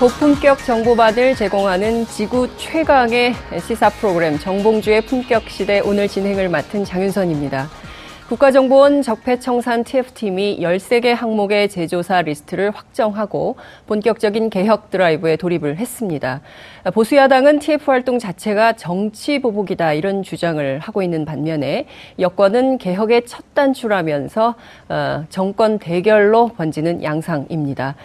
고품격 정보받을 제공하는 지구 최강의 시사 프로그램 정봉주의 품격 시대 오늘 진행을 맡은 장윤선입니다. 국가정보원 적폐청산 TF팀이 13개 항목의 제조사 리스트를 확정하고 본격적인 개혁 드라이브에 돌입을 했습니다. 보수야당은 TF 활동 자체가 정치 보복이다 이런 주장을 하고 있는 반면에 여권은 개혁의 첫 단추라면서 어, 정권 대결로 번지는 양상입니다.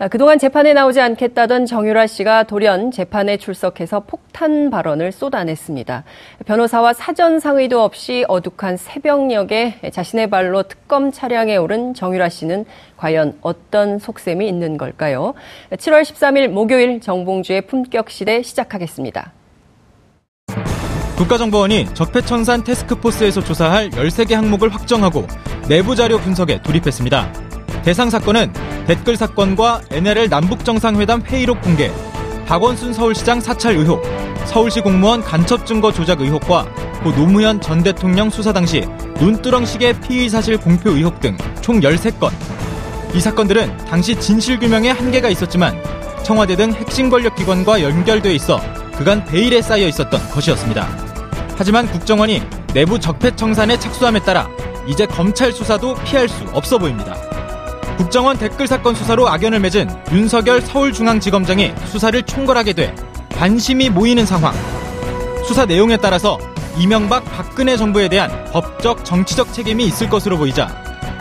아, 그동안 재판에 나오지 않겠다던 정유라 씨가 돌연 재판에 출석해서 폭탄 발언을 쏟아냈습니다. 변호사와 사전 상의도 없이 어둑한 새벽녘에 자신의 발로 특검 차량에 오른 정유라 씨는 과연 어떤 속셈이 있는 걸까요? 7월 13일 목요일 정봉주의 품격 시대 시작하겠습니다. 국가정보원이 적폐청산 테스크포스에서 조사할 13개 항목을 확정하고 내부 자료 분석에 돌입했습니다. 대상 사건은 댓글 사건과 NLL 남북정상회담 회의록 공개, 박원순 서울시장 사찰 의혹, 서울시 공무원 간첩 증거 조작 의혹과 고 노무현 전 대통령 수사 당시 눈두렁식의 피의 사실 공표 의혹 등 총 13건. 이 사건들은 당시 진실규명에 한계가 있었지만 청와대 등 핵심 권력기관과 연결돼 있어 그간 베일에 쌓여 있었던 것이었습니다. 하지만 국정원이 내부 적폐 청산에 착수함에 따라 이제 검찰 수사도 피할 수 없어 보입니다. 국정원 댓글 사건 수사로 악연을 맺은 윤석열 서울중앙지검장이 수사를 총괄하게 돼 관심이 모이는 상황. 수사 내용에 따라서 이명박 박근혜 정부에 대한 법적 정치적 책임이 있을 것으로 보이자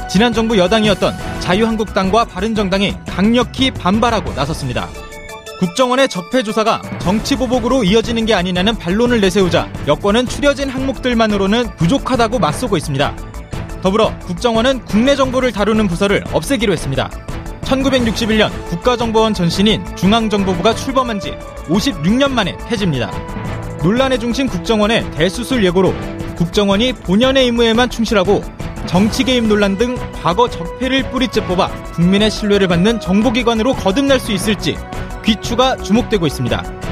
지난 정부 여당이었던 자유한국당과 바른정당이 강력히 반발하고 나섰습니다. 국정원의 적폐 조사가 정치 보복으로 이어지는 게 아니냐는 반론을 내세우자 여권은 추려진 항목들만으로는 부족하다고 맞서고 있습니다. 더불어 국정원은 국내 정보를 다루는 부서를 없애기로 했습니다. 1961년 국가정보원 전신인 중앙정보부가 출범한 지 56년 만에 폐지입니다. 논란의 중심 국정원의 대수술 예고로 국정원이 본연의 의무에만 충실하고 정치 개입 논란 등 과거 적폐를 뿌리째 뽑아 국민의 신뢰를 받는 정보기관으로 거듭날 수 있을지 귀추가 주목되고 있습니다.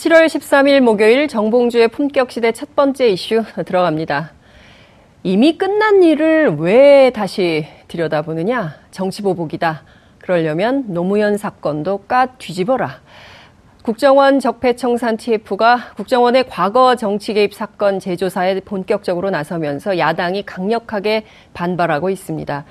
7월 13일 목요일 정봉주의 품격시대 첫 번째 이슈 들어갑니다. 이미 끝난 일을 왜 다시 들여다보느냐? 정치보복이다. 그러려면 노무현 사건도 까 뒤집어라. 국정원 적폐청산 TF가 국정원의 과거 정치 개입 사건 재조사에 본격적으로 나서면서 야당이 강력하게 반발하고 있습니다.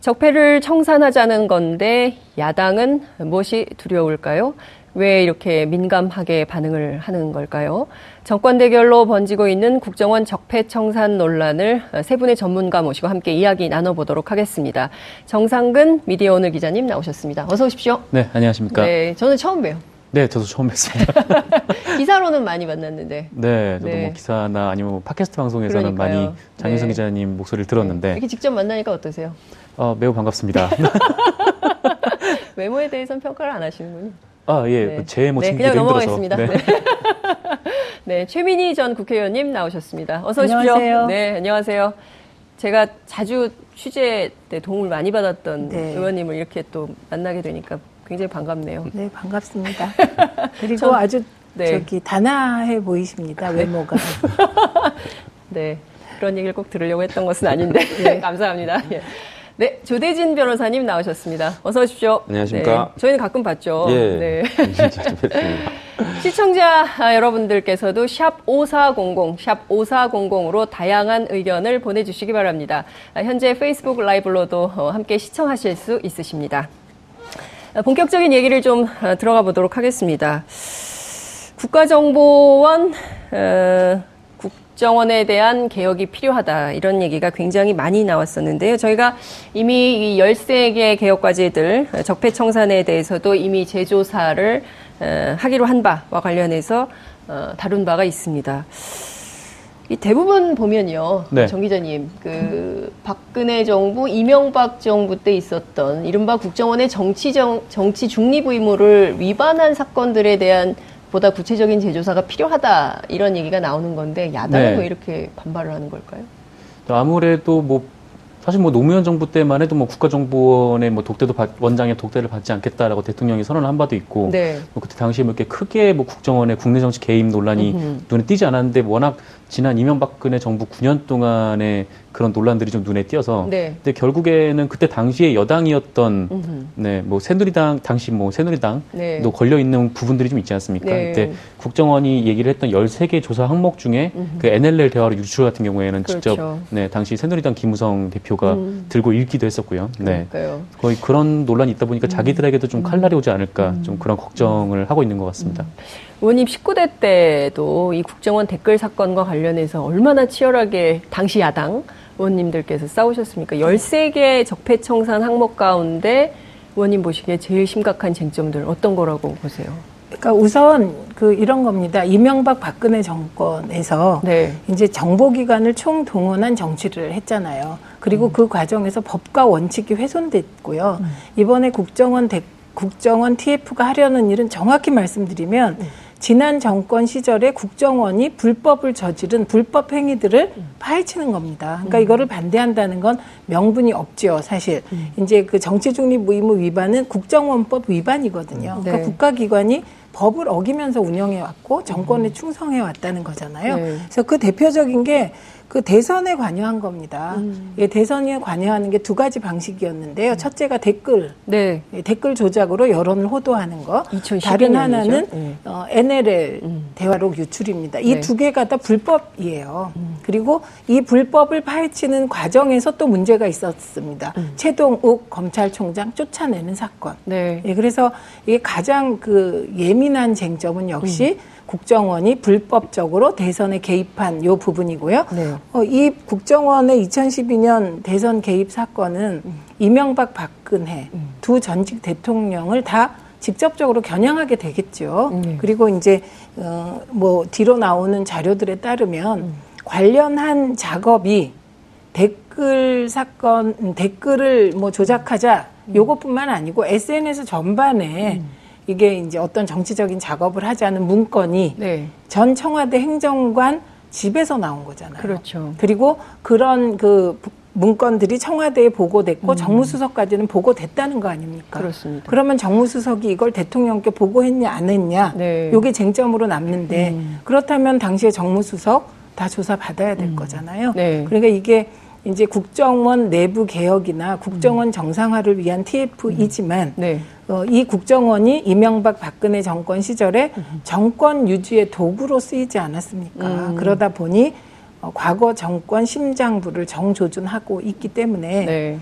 적폐를 청산하자는 건데 야당은 무엇이 두려울까요? 왜 이렇게 민감하게 반응을 하는 걸까요? 정권 대결로 번지고 있는 국정원 적폐 청산 논란을 세 분의 전문가 모시고 함께 이야기 나눠보도록 하겠습니다. 정상근 미디어 오늘 기자님 나오셨습니다. 어서 오십시오. 네, 안녕하십니까. 네, 저는 처음 봬요. 네, 저도 처음 뵙습니다. 기사로는 많이 만났는데. 네, 저도 네. 뭐 기사나 아니면 뭐 팟캐스트 방송에서는 그러니까요. 많이 장윤성 네. 기자님 목소리를 들었는데 이렇게 직접 만나니까 어떠세요? 어, 매우 반갑습니다. 외모에 대해서는 평가를 안 하시는군요. 아, 예, 네. 제모 네, 챙기기 그냥. 넘어가겠습니다. 네. 네. 네, 최민희 전 국회의원님 나오셨습니다. 어서 오십시오. 안녕하세요. 네, 안녕하세요. 제가 자주 취재 때 도움을 많이 받았던 네. 의원님을 이렇게 또 만나게 되니까 굉장히 반갑네요. 네, 반갑습니다. 그리고 전- 아주 네. 저기 단아해 보이십니다. 외모가. 네, 그런 얘기를 꼭 들으려고 했던 것은 아닌데 네. 감사합니다. 예. 네, 조대진 변호사님 나오셨습니다. 어서 오십시오. 안녕하십니까. 네, 저희는 가끔 봤죠. 예. 네. 진짜 좀 뵙습니다. 시청자 아, 여러분들께서도 샵 5400, 샵 5400으로 다양한 의견을 보내주시기 바랍니다. 아, 현재 페이스북 라이브로도 어, 함께 시청하실 수 있으십니다. 아, 본격적인 얘기를 좀 아, 들어가 보도록 하겠습니다. 국가정보원, 어, 국정원에 대한 개혁이 필요하다. 이런 얘기가 굉장히 많이 나왔었는데요. 저희가 이미 이 13개 개혁 과제들, 어, 적폐청산에 대해서도 이미 재조사를 어, 하기로 한 바와 관련해서 어, 다룬 바가 있습니다. 이 대부분 보면요, 네. 정 기자님, 그 박근혜 정부, 이명박 정부 때 있었던 이른바 국정원의 정치 정, 정치 중립 의무를 위반한 사건들에 대한 보다 구체적인 재조사가 필요하다 이런 얘기가 나오는 건데 야당은 네. 왜 이렇게 반발을 하는 걸까요? 또 아무래도 뭐 사실 뭐 노무현 정부 때만 해도 뭐 국가정보원의 뭐 독대도 받- 원장의 독대를 받지 않겠다라고 대통령이 선언을 한 바도 있고 네. 뭐 그때 당시에 뭐 이렇게 크게 뭐 국정원의 국내 정치 개입 논란이 음흠. 눈에 띄지 않았는데 워낙 지난 이명박근혜 정부 9년 동안의 그런 논란들이 좀 눈에 띄어서 네. 근데 결국에는 그때 당시에 여당이었던 음흠. 네, 뭐 새누리당 당시 뭐 새누리당도 네. 걸려 있는 부분들이 좀 있지 않습니까? 네. 그때 국정원이 얘기를 했던 13개 조사 항목 중에 그 NLL 대화로 유출 같은 경우에는 직접 그렇죠. 네, 당시 새누리당 김우성 대표가 음. 들고 읽기도 했었고요. 네. 그러니까요. 거의 그런 논란이 있다 음. 보니까 자기들에게도 좀 칼날이 오지 않을까 좀 그런 걱정을 하고 있는 것 같습니다. 의원님 19대 때도 이 국정원 댓글 사건과 관련해서 얼마나 치열하게 당시 야당 의원님들께서 싸우셨습니까? 13개 적폐청산 항목 가운데 의원님 보시기에 제일 심각한 쟁점들 어떤 거라고 보세요? 그러니까 우선 그 이런 겁니다. 이명박 박근혜 정권에서 네. 이제 정보기관을 총동원한 정치를 했잖아요. 그리고 그 과정에서 법과 원칙이 훼손됐고요. 이번에 국정원 대- 국정원 TF가 하려는 일은 정확히 말씀드리면 지난 정권 시절에 국정원이 불법을 저지른 불법 행위들을 파헤치는 겁니다. 그러니까 이거를 반대한다는 건 명분이 없죠, 사실. 이제 그 정치 중립 의무 위반은 국정원법 위반이거든요. 네. 그러니까 국가기관이 법을 어기면서 운영해 왔고 정권에 충성해 왔다는 거잖아요. 네. 그래서 그 대표적인 게 그 대선에 관여한 겁니다. 예, 대선에 관여하는 게 두 가지 방식이었는데요. 첫째가 댓글, 네. 예, 댓글 조작으로 여론을 호도하는 거. 2012 다른. 하나는 네. 어, NLL 음. 대화록 유출입니다. 이 네. 두 개가 다 불법이에요. 그리고 이 불법을 파헤치는 과정에서 또 문제가 있었습니다. 최동욱 검찰총장 쫓아내는 사건. 네. 예, 그래서 이게 가장 그 예민한 쟁점은 역시 국정원이 불법적으로 대선에 개입한 요 부분이고요. 네. 어, 이 국정원의 2012년 대선 개입 사건은 이명박 박근혜 두 전직 대통령을 다 직접적으로 겨냥하게 되겠죠. 네. 그리고 이제 어, 뭐 뒤로 나오는 자료들에 따르면 관련한 작업이 댓글 사건 음, 댓글을 뭐 조작하자 요것뿐만 아니고 SNS 전반에 이게 이제 어떤 정치적인 작업을 하자는 문건이 네. 전 청와대 행정관 집에서 나온 거잖아요. 그렇죠. 그리고 그런 그 부- 문건들이 청와대에 보고됐고 정무수석까지는 보고됐다는 거 아닙니까? 음. 그렇습니다. 그러면 정무수석이 이걸 대통령께 보고했냐 안 했냐? 네. 요게 쟁점으로 남는데 음. 그렇다면 당시에 정무수석 다 조사 받아야 될 거잖아요. 네. 그러니까 이게 이제 국정원 내부 개혁이나 국정원 정상화를 위한 TF이지만 네. 어, 이 국정원이 이명박 박근혜 정권 시절에 정권 유지의 도구로 쓰이지 않았습니까? 음. 그러다 보니 어, 과거 정권 심장부를 정조준하고 있기 때문에 네.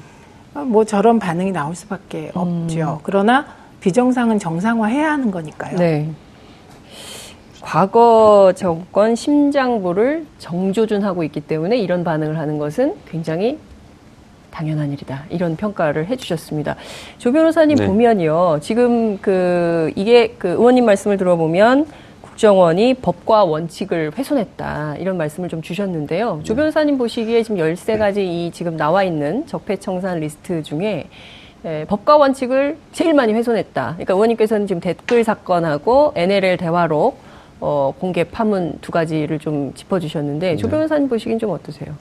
어, 뭐 저런 반응이 나올 수밖에 없죠. 그러나 비정상은 정상화해야 하는 거니까요. 네. 과거 정권 심장부를 정조준하고 있기 때문에 이런 반응을 하는 것은 굉장히 당연한 일이다. 이런 평가를 해주셨습니다. 조 변호사님 네. 보면요. 지금 그, 이게 그 의원님 말씀을 들어보면 국정원이 법과 원칙을 훼손했다. 이런 말씀을 좀 주셨는데요. 조 변호사님 보시기에 지금 13가지 이 지금 나와 있는 적폐청산 리스트 중에 에, 법과 원칙을 제일 많이 훼손했다. 그러니까 의원님께서는 지금 댓글 사건하고 NLL 대화록 어, 공개 파문 두 가지를 좀 짚어주셨는데 조 네. 변호사님 보시기엔 좀 어떠세요?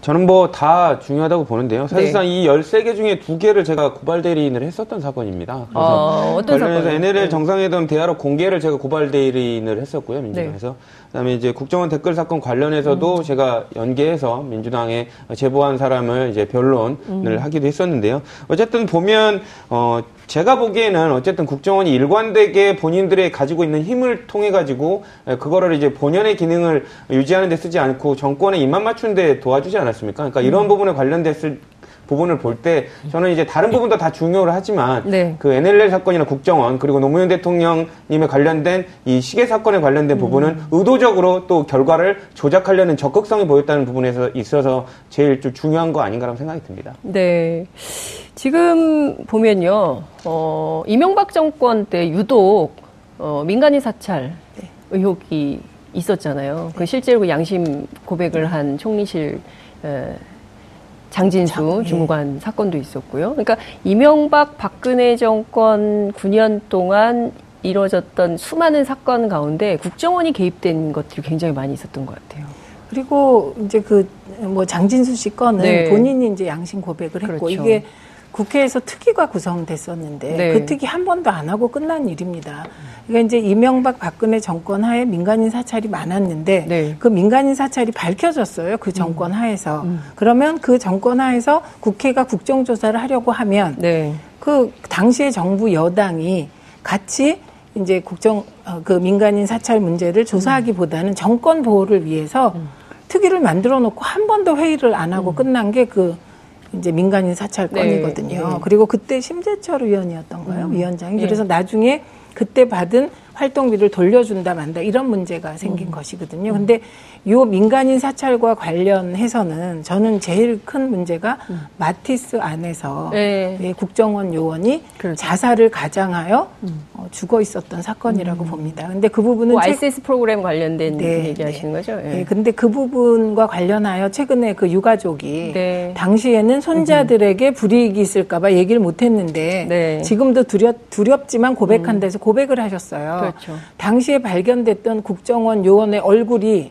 저는 뭐 다 중요하다고 보는데요. 사실상 이 13개 중에 두 개를 제가 고발 대리인을 했었던 사건입니다. 그래서 어, 어떤 관련해서 사건이요? NLL 네. 정상회담 대화록 공개를 제가 고발 대리인을 했었고요. 민주당에서. 그다음에 이제 국정원 댓글 사건 관련해서도 음. 제가 연계해서 민주당에 제보한 사람을 이제 변론을 음. 하기도 했었는데요. 어쨌든 보면 어 제가 보기에는 어쨌든 국정원이 일관되게 본인들의 가지고 있는 힘을 통해 가지고 그거를 이제 본연의 기능을 유지하는 데 쓰지 않고 정권에 입맛 맞추는 데 도와주지 않았습니까? 그러니까 이런 부분에 관련됐을 부분을 볼 때 저는 이제 다른 부분도 다 중요를 하지만 네. 그 NLL 사건이나 국정원 그리고 노무현 대통령님에 관련된 이 시계 사건에 관련된 부분은 의도적으로 또 결과를 조작하려는 적극성이 보였다는 부분에서 있어서 제일 좀 중요한 거 아닌가라는 생각이 듭니다. 네. 지금 보면요, 어, 이명박 정권 때 유독, 어, 민간인 사찰 의혹이 있었잖아요. 그 실제로 그 양심 고백을 한 총리실, 에, 장진수 장- 예. 주무관 사건도 있었고요. 그러니까 이명박 박근혜 정권 9년 동안 이뤄졌던 수많은 사건 가운데 국정원이 개입된 것들이 굉장히 많이 있었던 것 같아요. 그리고 이제 그 뭐 장진수 씨 건은 네. 본인이 이제 양심 고백을 했고 그렇죠. 이게 국회에서 특위가 구성됐었는데 네. 그 특위 한 번도 안 하고 끝난 일입니다. 그러니까 이제 이명박 박근혜 정권 하에 민간인 사찰이 많았는데 네. 음. 그 민간인 사찰이 밝혀졌어요. 그 정권 하에서. 그러면 그 정권 하에서 국회가 국정조사를 하려고 하면 네. 그 당시의 정부 여당이 같이 이제 국정 어, 그 민간인 사찰 문제를 조사하기보다는 정권 보호를 위해서 특위를 만들어 놓고 한 번도 회의를 안 하고 끝난 게그 이제 민간인 사찰 네, 건이거든요. 네. 그리고 그때 심재철 의원이었던가요, 음. 위원장이. 네. 그래서 나중에 그때 받은 활동비를 돌려준다 만다 이런 문제가 생긴 음. 것이거든요. 근데 요 민간인 사찰과 관련해서는 저는 제일 큰 문제가 마티스 안에서 음. 네. 예, 국정원 요원이 그렇죠. 자살을 가장하여 어, 죽어 있었던 사건이라고 봅니다. 근데 그 부분은 뭐 최- ICS 프로그램 관련된 네, 얘기하시는 거죠? 예. 예, 근데 그 부분과 관련하여 최근에 그 유가족이 네. 당시에는 손자들에게 불이익이 있을까봐 얘기를 못했는데 네. 음. 지금도 두렵, 두렵지만 고백한 데서 고백을 하셨어요. 그렇죠. 당시에 발견됐던 국정원 요원의 얼굴이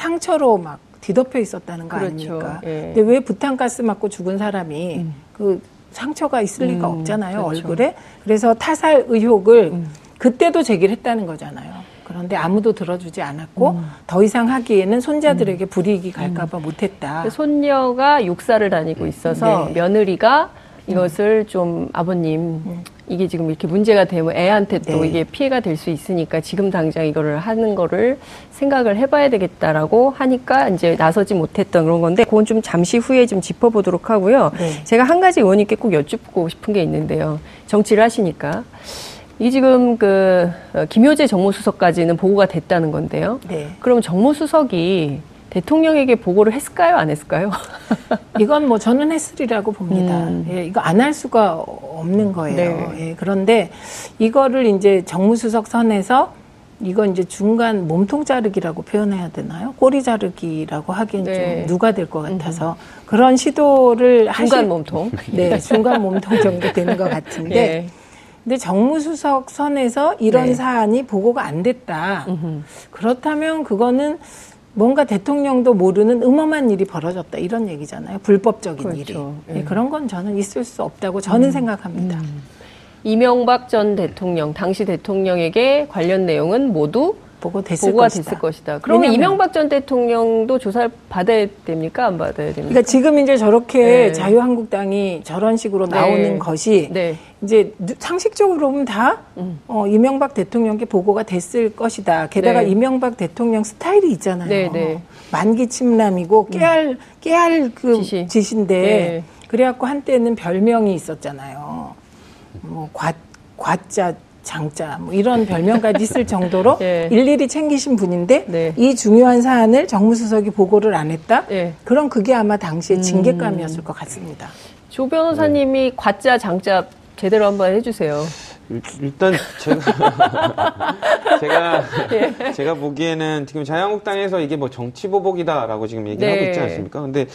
상처로 막 뒤덮여 있었다는 거 음. 그렇죠. 아닙니까? 예. 근데 왜 부탄가스 맞고 죽은 사람이 그 상처가 있을 리가 음, 없잖아요 그렇죠. 얼굴에. 그래서 타살 의혹을 그때도 제기를 했다는 거잖아요. 그런데 아무도 들어주지 않았고 더 이상 하기에는 손자들에게 불이익이 갈까봐 못했다. 그 손녀가 육사를 다니고 있어서 네. 며느리가 이것을 좀 아버님 이게 지금 이렇게 문제가 되면 애한테 또 네. 이게 피해가 될 수 있으니까 지금 당장 이거를 하는 거를 생각을 해봐야 되겠다라고 하니까 이제 나서지 못했던 그런 건데 그건 좀 잠시 후에 좀 짚어보도록 하고요. 네. 제가 한 가지 의원님께 꼭 여쭙고 싶은 게 있는데요. 정치를 하시니까 이 지금 그 어, 김효재 정무수석까지는 보고가 됐다는 건데요. 네. 그럼 정무수석이 대통령에게 보고를 했을까요? 안 했을까요? 이건 뭐 저는 했으리라고 봅니다. 음. 예, 이거 안 할 수가 없는 거예요. 네. 예, 그런데 이거를 이제 정무수석 선에서 이건 이제 중간 몸통 자르기라고 표현해야 되나요? 꼬리 자르기라고 하기엔 네. 좀 누가 될 것 같아서 그런 시도를 하실 중간 몸통. 네, 중간 몸통 정도 되는 것 같은데 예. 근데 정무수석 선에서 이런 네. 사안이 보고가 안 됐다. 음흠. 그렇다면 그거는 뭔가 대통령도 모르는 음험한 일이 벌어졌다 이런 얘기잖아요. 불법적인 그렇죠. 일이. 예. 예, 그런 건 저는 있을 수 없다고 저는 생각합니다. 이명박 전 대통령, 당시 대통령에게 관련 내용은 모두 보고 됐을 보고가 것이다. 됐을 것이다. 그러면 왜냐면- 이명박 전 대통령도 조사를 받아야 됩니까? 안 받아야 됩니까? 그러니까 지금 이제 저렇게 네. 자유한국당이 저런 식으로 나오는 네. 것이 네. 이제 누- 상식적으로 보면 다 음. 어, 이명박 대통령께 보고가 됐을 것이다. 게다가 네. 이명박 대통령 스타일이 있잖아요. 네, 네. 만기 침남이고 깨알 깨알 그 지시. 인데 네. 그래갖고 한때는 별명이 있었잖아요. 뭐 과, 과자 장자 뭐 이런 별명까지 있을 정도로 예. 일일이 챙기신 분인데 네. 이 중요한 사안을 정무수석이 보고를 안 했다. 예. 그럼 그게 아마 당시의 음. 징계감이었을 것 같습니다. 조 변호사님이 과자 장자 제대로 한번 해주세요. 일- 일단 제가 제가 예. 제가 보기에는 지금 자유한국당에서 이게 뭐 정치 보복이다라고 지금 얘기를 네. 하고 있지 않습니까? 근데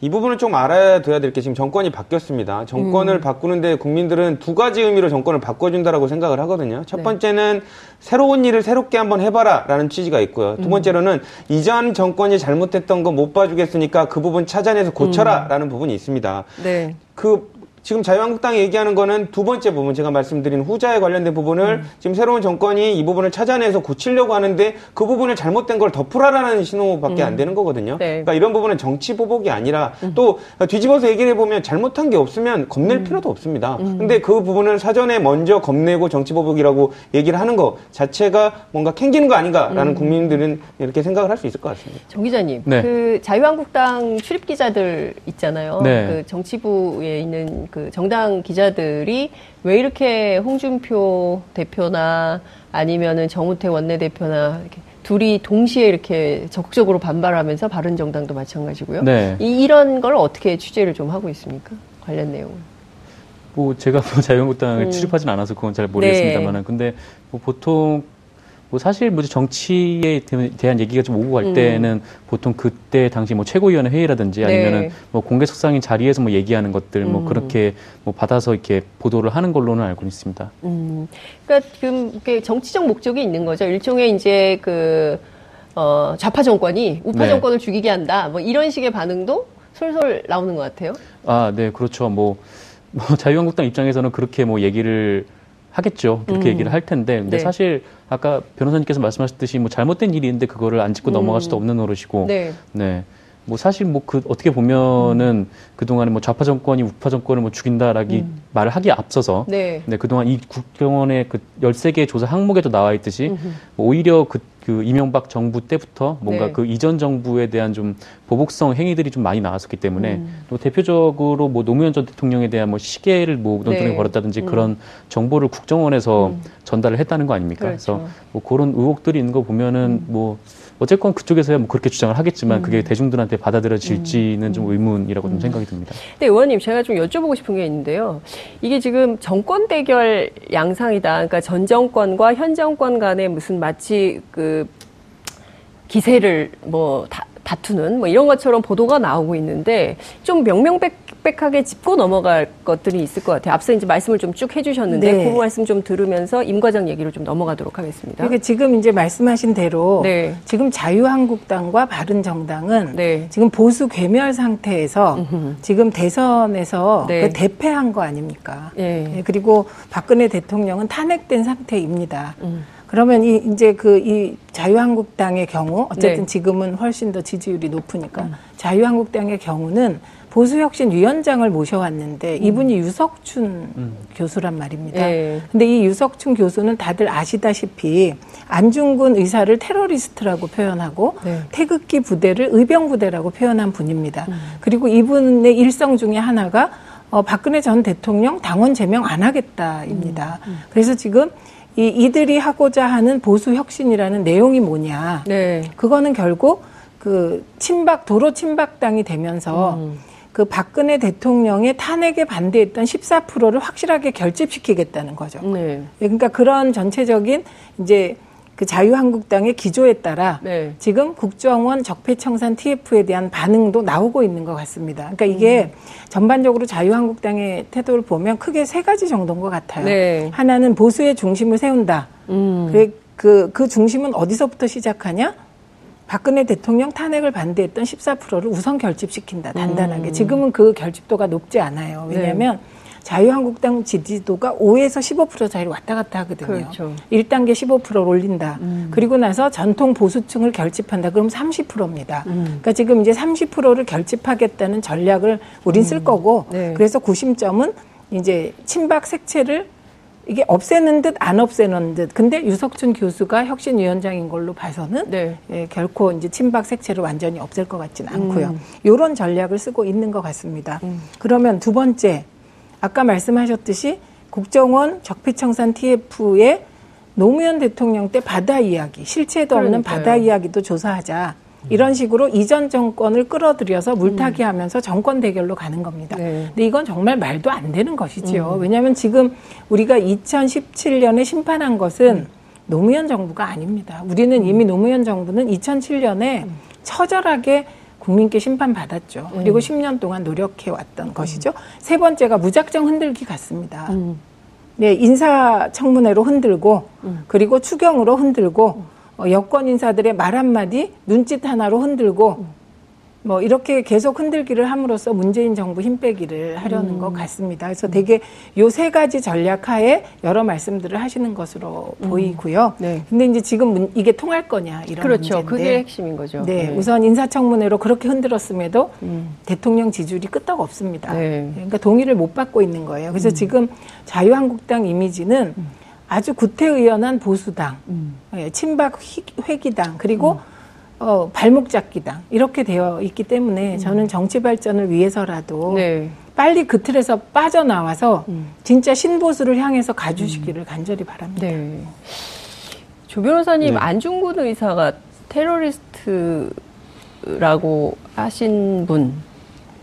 이 부분을 좀 알아둬야 될 게 지금 정권이 바뀌었습니다. 정권을 음. 바꾸는데 국민들은 두 가지 의미로 정권을 바꿔준다라고 생각을 하거든요. 첫 네. 번째는 새로운 일을 새롭게 한번 해봐라라는 취지가 있고요. 음. 두 번째로는 이전 정권이 잘못했던 거 못 봐주겠으니까 그 부분 찾아내서 고쳐라라는 부분이 있습니다. 네. 그 지금 자유한국당이 얘기하는 거는 두 번째 부분 제가 말씀드린 후자에 관련된 부분을 음. 지금 새로운 정권이 이 부분을 찾아내서 고치려고 하는데 그 부분을 잘못된 걸 덮으라라는 신호밖에 안 되는 거거든요. 음. 네. 음. 그러니까 이런 부분은 정치 보복이 아니라 또 뒤집어서 얘기를 해보면 잘못한 게 없으면 겁낼 음. 필요도 없습니다. 근데 그 부분을 사전에 먼저 겁내고 정치 보복이라고 얘기를 하는 거 자체가 뭔가 캥기는 거 음. 아닌가라는 국민들은 이렇게 생각을 할 수 있을 것 같습니다. 정 기자님, 네. 그 자유한국당 출입 기자들 있잖아요. 네. 그 정치부에 있는 그 정당 기자들이 왜 이렇게 홍준표 대표나 아니면은 정우택 원내대표나 이렇게 둘이 동시에 이렇게 적극적으로 반발하면서 바른 정당도 마찬가지고요. 네. 이, 이런 걸 어떻게 취재를 좀 하고 있습니까? 관련 내용을. 뭐 제가 뭐 자유한국당을 음. 출입하진 않아서 그건 잘 모르겠습니다만은 네. 근데 뭐 보통 뭐 사실 뭐 정치에 대- 대한 얘기가 좀 오고 갈 음. 때는 보통 그때 당시 뭐 최고위원회 회의라든지 네. 아니면은 뭐 공개 석상인 자리에서 뭐 얘기하는 것들 뭐 음. 그렇게 뭐 받아서 이렇게 보도를 하는 걸로는 알고 있습니다. 음, 그러니까 지금 정치적 목적이 있는 거죠. 일종의 이제 그 어, 좌파 정권이 우파 네. 정권을 죽이게 한다. 뭐 이런 식의 반응도 솔솔 나오는 것 같아요. 아, 네, 그렇죠. 뭐, 뭐 자유한국당 입장에서는 그렇게 뭐 얘기를 하겠죠. 그렇게 음. 얘기를 할 텐데. 근데 네. 사실 아까 변호사님께서 말씀하셨듯이 뭐 잘못된 일이 있는데 그거를 안 짚고 넘어갈 수도 없는 노릇이고. 네. 네. 뭐 사실 뭐 그 어떻게 보면은 그동안에 뭐 좌파 정권이 우파 정권을 뭐 죽인다라기 말을 하기에 앞서서 네. 네, 그동안 이 국정원의 그 13개 조사 항목에도 나와 있듯이. 뭐 오히려 그, 그 이명박 정부 때부터 뭔가 네. 그 이전 정부에 대한 좀 보복성 행위들이 좀 많이 나왔었기 때문에 음. 또 대표적으로 뭐 노무현 전 대통령에 대한 뭐 시계를 뭐 논평에 네. 벌였다든지 음. 그런 정보를 국정원에서 음. 전달을 했다는 거 아닙니까? 그렇죠. 래서 뭐 그런 의혹들이 있는 거 보면은 뭐 어쨌건 그쪽에서야 뭐 그렇게 주장을 하겠지만 음. 그게 대중들한테 받아들여질지는 좀 의문이라고 좀 생각이 듭니다. 근데 의원님 제가 좀 여쭤보고 싶은 게 있는데요. 이게 지금 정권 대결 양상이다. 그러니까 전 정권과 현 정권 간에 무슨 마치 그 기세를 뭐 다, 다투는 뭐 이런 것처럼 보도가 나오고 있는데 좀 명명백 백하게 짚고 넘어갈 것들이 있을 것 같아요. 앞서 이제 말씀을 좀 쭉 해주셨는데 네. 그 말씀 좀 들으면서 임 과장 얘기로 좀 넘어가도록 하겠습니다. 그러니까 지금 이제 말씀하신 대로 네. 지금 자유한국당과 바른정당은 네. 지금 보수 괴멸 상태에서 음흠. 지금 대선에서 네. 그 대패한 거 아닙니까? 예. 예, 그리고 박근혜 대통령은 탄핵된 상태입니다. 음. 그러면 이 이제 그 이 자유한국당의 경우 어쨌든 네. 지금은 훨씬 더 지지율이 높으니까 자유한국당의 경우는 보수혁신위원장을 모셔왔는데 이분이 유석춘 교수란 말입니다. 예. 근데 이 유석춘 교수는 다들 아시다시피 안중근 의사를 테러리스트라고 표현하고 네. 태극기 부대를 의병 부대라고 표현한 분입니다. 그리고 이분의 일성 중에 하나가 어, 박근혜 전 대통령 당원 제명 안 하겠다입니다. 그래서 지금 이 이들이 하고자 하는 보수 혁신이라는 내용이 뭐냐? 네. 그거는 결국 그 친박 도로 친박당이 되면서 음. 그 박근혜 대통령의 탄핵에 반대했던 14%를 확실하게 결집시키겠다는 거죠. 네. 그러니까 그런 전체적인 이제 그 자유한국당의 기조에 따라 네. 지금 국정원 적폐청산 TF에 대한 반응도 나오고 있는 것 같습니다. 그러니까 이게 전반적으로 자유한국당의 태도를 보면 크게 세 가지 정도인 것 같아요. 네. 하나는 보수의 중심을 세운다. 음. 그, 그, 그 중심은 어디서부터 시작하냐? 박근혜 대통령 탄핵을 반대했던 14%를 우선 결집시킨다. 단단하게. 음. 지금은 그 결집도가 높지 않아요. 네. 왜냐하면 자유한국당 지지도가 5에서 15% 사이로 왔다 갔다 하거든요. 그렇죠. 1단계 15%를 올린다. 음. 그리고 나서 전통 보수층을 결집한다. 그럼 30%입니다. 음. 그러니까 지금 이제 30%를 결집하겠다는 전략을 우린 쓸 거고 네. 그래서 구심점은 이제 친박 색채를 이게 없애는 듯 안 없애는 듯. 근데 유석춘 교수가 혁신위원장인 걸로 봐서는 네. 예, 결코 이제 친박 색채를 완전히 없앨 것 같지는 않고요. 음. 이런 전략을 쓰고 있는 것 같습니다. 그러면 두 번째, 아까 말씀하셨듯이 국정원 적폐청산 TF의 노무현 대통령 때 바다 이야기, 실체도 없는 그러니까요. 바다 이야기도 조사하자. 이런 식으로 이전 정권을 끌어들여서 물타기 하면서 정권 대결로 가는 겁니다. 네. 근데 이건 정말 말도 안 되는 것이지요. 왜냐하면 지금 우리가 2017년에 심판한 것은 노무현 정부가 아닙니다. 우리는 이미 노무현 정부는 2007년에 처절하게 국민께 심판받았죠. 그리고 10년 동안 노력해 왔던 것이죠. 세 번째가 무작정 흔들기 같습니다. 네, 인사청문회로 흔들고 그리고 추경으로 흔들고 어, 여권 인사들의 말 한마디 눈짓 하나로 흔들고 뭐 이렇게 계속 흔들기를 함으로써 문재인 정부 힘 빼기를 하려는 것 같습니다. 그래서 되게 요 세 가지 전략 하에 여러 말씀들을 하시는 것으로 보이고요. 네. 근데 이제 지금 문- 이게 통할 거냐 이런 그렇죠. 문제인데 그게 핵심인 거죠. 네, 우선 인사청문회로 그렇게 흔들었음에도 음. 대통령 지지율이 끄떡 없습니다. 네. 그러니까 동의를 못 받고 있는 거예요. 그래서 지금 자유한국당 이미지는 아주 구태의연한 보수당, 예, 친박 휘- 회기당, 그리고 어, 발목 잡기당 이렇게 되어 있기 때문에 저는 정치 발전을 위해서라도 네. 빨리 그 틀에서 빠져나와서 진짜 신보수를 향해서 가주시기를 간절히 바랍니다. 네. 조 변호사님 네. 안중근 의사가 테러리스트라고 하신 분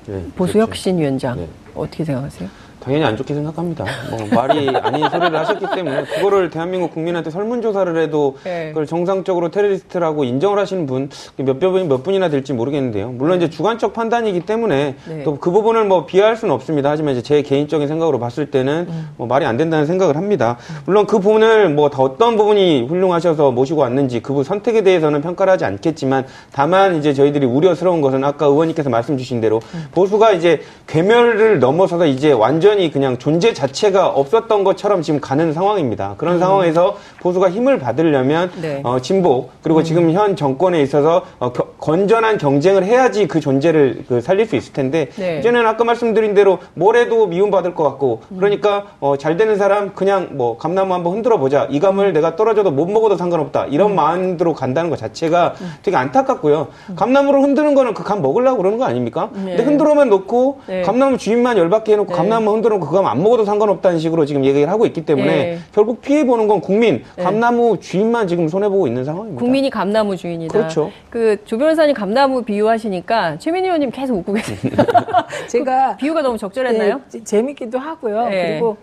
네, 보수혁신위원장 네. 어떻게 생각하세요? 당연히 안 좋게 생각합니다. 뭐 말이 아닌 소리를 하셨기 때문에 그거를 대한민국 국민한테 설문조사를 해도 네. 그걸 정상적으로 테러리스트라고 인정을 하시는 분몇 분, 몇 분이나 될지 모르겠는데요. 물론 이제 주관적 판단이기 때문에 네. 또그 부분을 뭐 비하할 수는 없습니다. 하지만 이제 제 개인적인 생각으로 봤을 때는 음. 뭐 말이 안 된다는 생각을 합니다. 물론 그 부분을 뭐더 어떤 부분이 훌륭하셔서 모시고 왔는지 그 부분 선택에 대해서는 평가를 하지 않겠지만 다만 이제 저희들이 우려스러운 것은 아까 의원님께서 말씀 주신 대로 음. 보수가 이제 괴멸을 넘어서서 이제 완전히 그냥 존재 자체가 없었던 것처럼 지금 가는 상황입니다. 그런 상황에서 보수가 힘을 받으려면 음. 네. 어, 진보 그리고 지금 현 정권에 있어서 어, 겨- 건전한 경쟁을 해야지 그 존재를 그 살릴 수 있을 텐데 네. 이제는 아까 말씀드린 대로 뭘 해도 미움받을 것 같고 그러니까 어, 잘 되는 사람 그냥 뭐 감나무 한번 흔들어 보자 이 감을 내가 떨어져도 못 먹어도 상관없다 이런 마음으로 간다는 것 자체가 되게 안타깝고요 감나무를 흔드는 거는 그 감 먹으려고 그러는 거 아닙니까? 네. 근데 흔들어만 놓고 네. 감나무 주인만 열받게 해놓고 네. 감나무 놓고 그거 안 먹어도 상관없다는 식으로 지금 얘기를 하고 있기 때문에 네. 결국 피해 보는 건 국민 네. 감나무 주인만 지금 손해 보고 있는 상황입니다. 국민이 감나무 주인이다. 그렇죠. 그조 변호사님 감나무 비유하시니까 최민희 의원님 계속 웃고 계십니다. 제가 비유가 너무 적절했나요? 네, 재- 재밌기도 하고요. 네. 그리고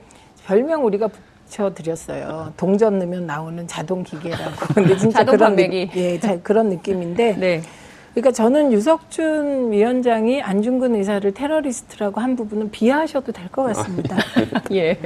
별명 우리가 붙여드렸어요. 동전 넣으면 나오는 자동 기계라고. 근데 진짜 자동 그런 판매기. 느, 예, 자- 그런 느낌인데. 네. 그러니까 저는 유석춘 위원장이 안중근 의사를 테러리스트라고 한 부분은 비하하셔도 될 것 같습니다. 예.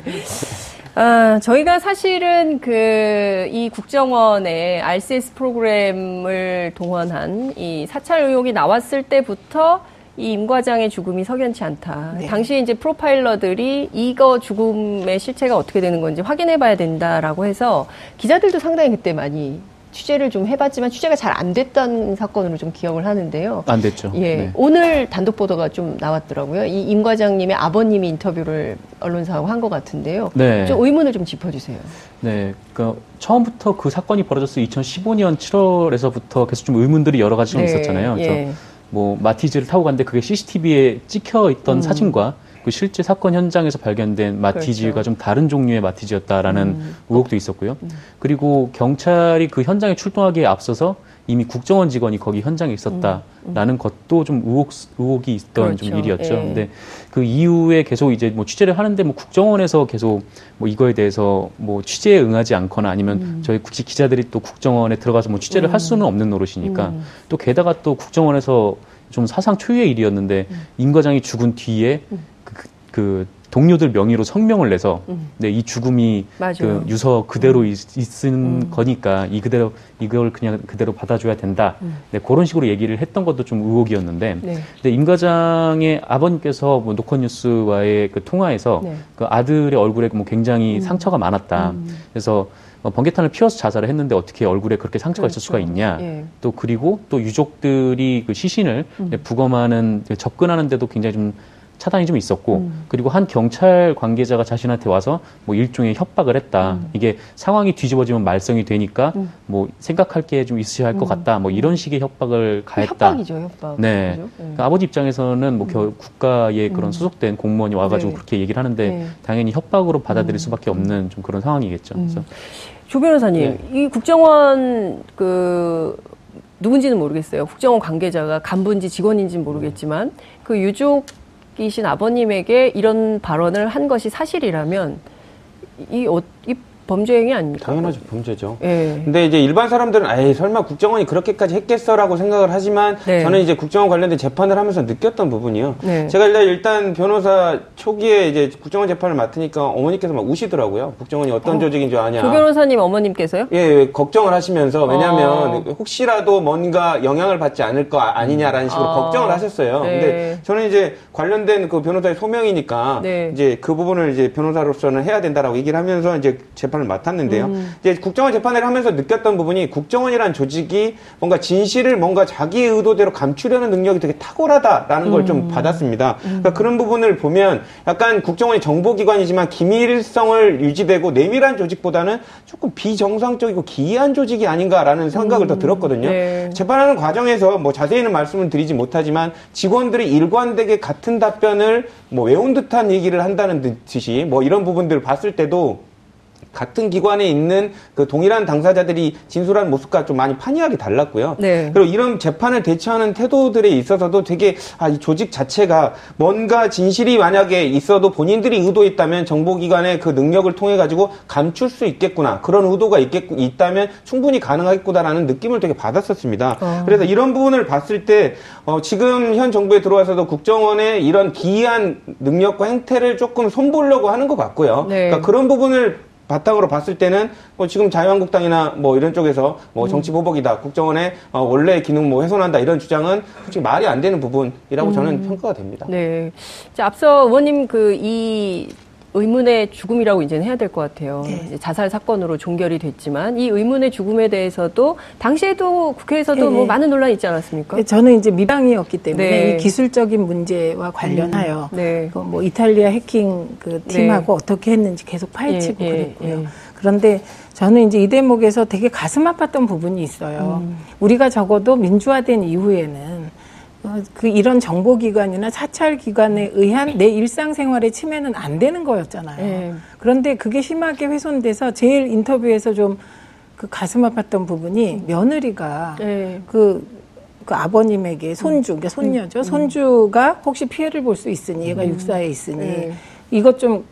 아, 저희가 사실은 그 이 국정원의 RCS 프로그램을 동원한 이 사찰 의혹이 나왔을 때부터 이 임 과장의 죽음이 석연치 않다. 네. 당시 이제 프로파일러들이 이거 죽음의 실체가 어떻게 되는 건지 확인해 봐야 된다라고 해서 기자들도 상당히 그때 많이 취재를 좀 해봤지만 취재가 잘 안 됐던 사건으로 좀 기억을 하는데요. 안 됐죠. 예. 네. 오늘 단독 보도가 좀 나왔더라고요. 이 임 과장님의 아버님이 인터뷰를 언론사하고 한 것 같은데요. 네. 좀 의문을 좀 짚어주세요. 네, 그 처음부터 그 사건이 벌어졌을 2015년 7월에서부터 계속 좀 의문들이 여러 가지 좀 있었잖아요. 그래서 예. 뭐 마티즈를 타고 갔는데 그게 CCTV에 찍혀 있던 음. 사진과 그 실제 사건 현장에서 발견된 마티즈가 그렇죠. 좀 다른 종류의 마티즈였다라는 음. 의혹도 있었고요. 그리고 경찰이 그 현장에 출동하기에 앞서서 이미 국정원 직원이 거기 현장에 있었다라는 것도 좀 의혹 의혹이 있던 음, 그렇죠. 좀 일이었죠. 예. 근데 그 이후에 계속 이제 뭐 취재를 하는데 뭐 국정원에서 계속 뭐 이거에 대해서 뭐 취재에 응하지 않거나 아니면 음. 저희 국지 기자들이 또 국정원에 들어가서 뭐 취재를 할 수는 없는 노릇이니까 음. 또 게다가 또 국정원에서 좀 사상 초유의 일이었는데 음. 임 과장이 죽은 뒤에 그, 그- 그 동료들 명의로 성명을 내서 음. 네, 이 죽음이 맞아요. 그 유서 그대로 있, 있은 음. 거니까 이 그대로 이걸 그냥 그대로 받아줘야 된다. 네, 그런 식으로 얘기를 했던 것도 좀 의혹이었는데 네. 근데 임 과장의 아버님께서 뭐 노컷뉴스와의 그 통화에서 네. 그 아들의 얼굴에 뭐 굉장히 음. 상처가 많았다. 음. 그래서 어, 번개탄을 피워서 자살을 했는데 어떻게 얼굴에 그렇게 상처가 있을 그렇죠. 수가 있냐. 예. 또 그리고 또 유족들이 그 시신을 음. 부검하는 그 접근하는데도 굉장히 좀 차단이 좀 있었고 음. 그리고 한 경찰 관계자가 자신한테 와서 뭐 일종의 협박을 했다. 음. 이게 상황이 뒤집어지면 말썽이 되니까 음. 뭐 생각할 게 좀 있으셔야 할 것 같다. 뭐 이런 식의 협박을 가했다. 협박이죠, 협박. 네. 그죠? 그러니까 아버지 입장에서는 뭐 겨- 국가의 그런 음. 소속된 공무원이 와가지고 네. 그렇게 얘기를 하는데 네. 당연히 협박으로 받아들일 음. 수밖에 없는 좀 그런 상황이겠죠. 음. 그래서 조 변호사님, 네. 이 국정원 그 누군지는 모르겠어요. 국정원 관계자가 간부인지 직원인지는 모르겠지만 그 유족 이신 아버님에게 이런 발언을 한 것이 사실이라면 이, 어, 이 범죄 행위 아닙니까? 당연하죠 범죄죠. 예. 근데 이제 일반 사람들은 에이 설마 국정원이 그렇게까지 했겠어라고 생각을 하지만 네. 저는 이제 국정원 관련된 재판을 하면서 느꼈던 부분이요. 네. 제가 일단, 변호사 초기에 이제 국정원 재판을 맡으니까 어머니께서 막 우시더라고요. 국정원이 어떤 조직인 줄 아냐. 조 변호사님 어머님께서요? 예, 예, 걱정을 하시면서 왜냐하면 어. 혹시라도 뭔가 영향을 받지 않을 거 아니냐라는 식으로 아. 걱정을 하셨어요. 네. 근데 저는 이제 관련된 그 변호사의 소명이니까 네. 이제 그 부분을 이제 변호사로서는 해야 된다라고 얘기를 하면서 이제 재판 을 맡았는데요. 음. 이제 국정원 재판을 하면서 느꼈던 부분이 국정원이라는 조직이 뭔가 진실을 뭔가 자기 의도대로 감추려는 능력이 되게 탁월하다라는 걸 음. 좀 받았습니다. 그러니까 그런 부분을 보면 약간 국정원이 정보기관이지만 기밀성을 유지되고 내밀한 조직보다는 조금 비정상적이고 기이한 조직이 아닌가라는 생각을 더 들었거든요. 네. 재판하는 과정에서 뭐 자세히는 말씀을 드리지 못하지만 직원들이 일관되게 같은 답변을 뭐 외운 듯한 얘기를 한다는 듯이 뭐 이런 부분들을 봤을 때도 같은 기관에 있는 그 동일한 당사자들이 진술한 모습과 좀 많이 판이하게 달랐고요. 네. 그리고 이런 재판을 대처하는 태도들에 있어서도 되게 아, 이 조직 자체가 뭔가 진실이 만약에 있어도 본인들이 의도했다면 정보기관의 그 능력을 통해 가지고 감출 수 있겠구나 그런 의도가 있겠 있다면 충분히 가능하겠구나라는 느낌을 되게 받았었습니다. 어. 그래서 이런 부분을 봤을 때 어, 지금 현 정부에 들어와서도 국정원의 이런 기이한 능력과 행태를 조금 손보려고 하는 것 같고요. 네. 그러니까 그런 부분을 바탕으로 봤을 때는 뭐 지금 자유한국당이나 뭐 이런 쪽에서 뭐 정치 보복이다 국정원의 어, 원래 기능 뭐 훼손한다 이런 주장은 솔직히 말이 안 되는 부분이라고 저는 평가가 됩니다. 네. 자, 앞서 의원님 그이 의문의 죽음이라고 이제는 해야 될 것 같아요. 네. 자살 사건으로 종결이 됐지만 이 의문의 죽음에 대해서도 당시에도 국회에서도 네. 뭐 많은 논란이 있지 않았습니까? 저는 이제 미방이었기 때문에 네. 이 기술적인 문제와 관련하여 음, 네. 그뭐 이탈리아 해킹 그 팀하고 어떻게 했는지 계속 파헤치고 예, 예, 그랬고요. 예. 그런데 저는 이제 이 대목에서 되게 가슴 아팠던 부분이 있어요. 음. 우리가 적어도 민주화된 이후에는 어, 그 이런 정보기관이나 사찰기관에 의한 내 일상생활의 침해는 안 되는 거였잖아요. 예. 그런데 그게 심하게 훼손돼서 제일 인터뷰에서 좀 그 가슴 아팠던 부분이 며느리가 예. 그, 그 아버님에게 손주, 그러니까 손녀죠. 손주가 혹시 피해를 볼 수 있으니, 얘가 육사에 있으니, 네. 이것 좀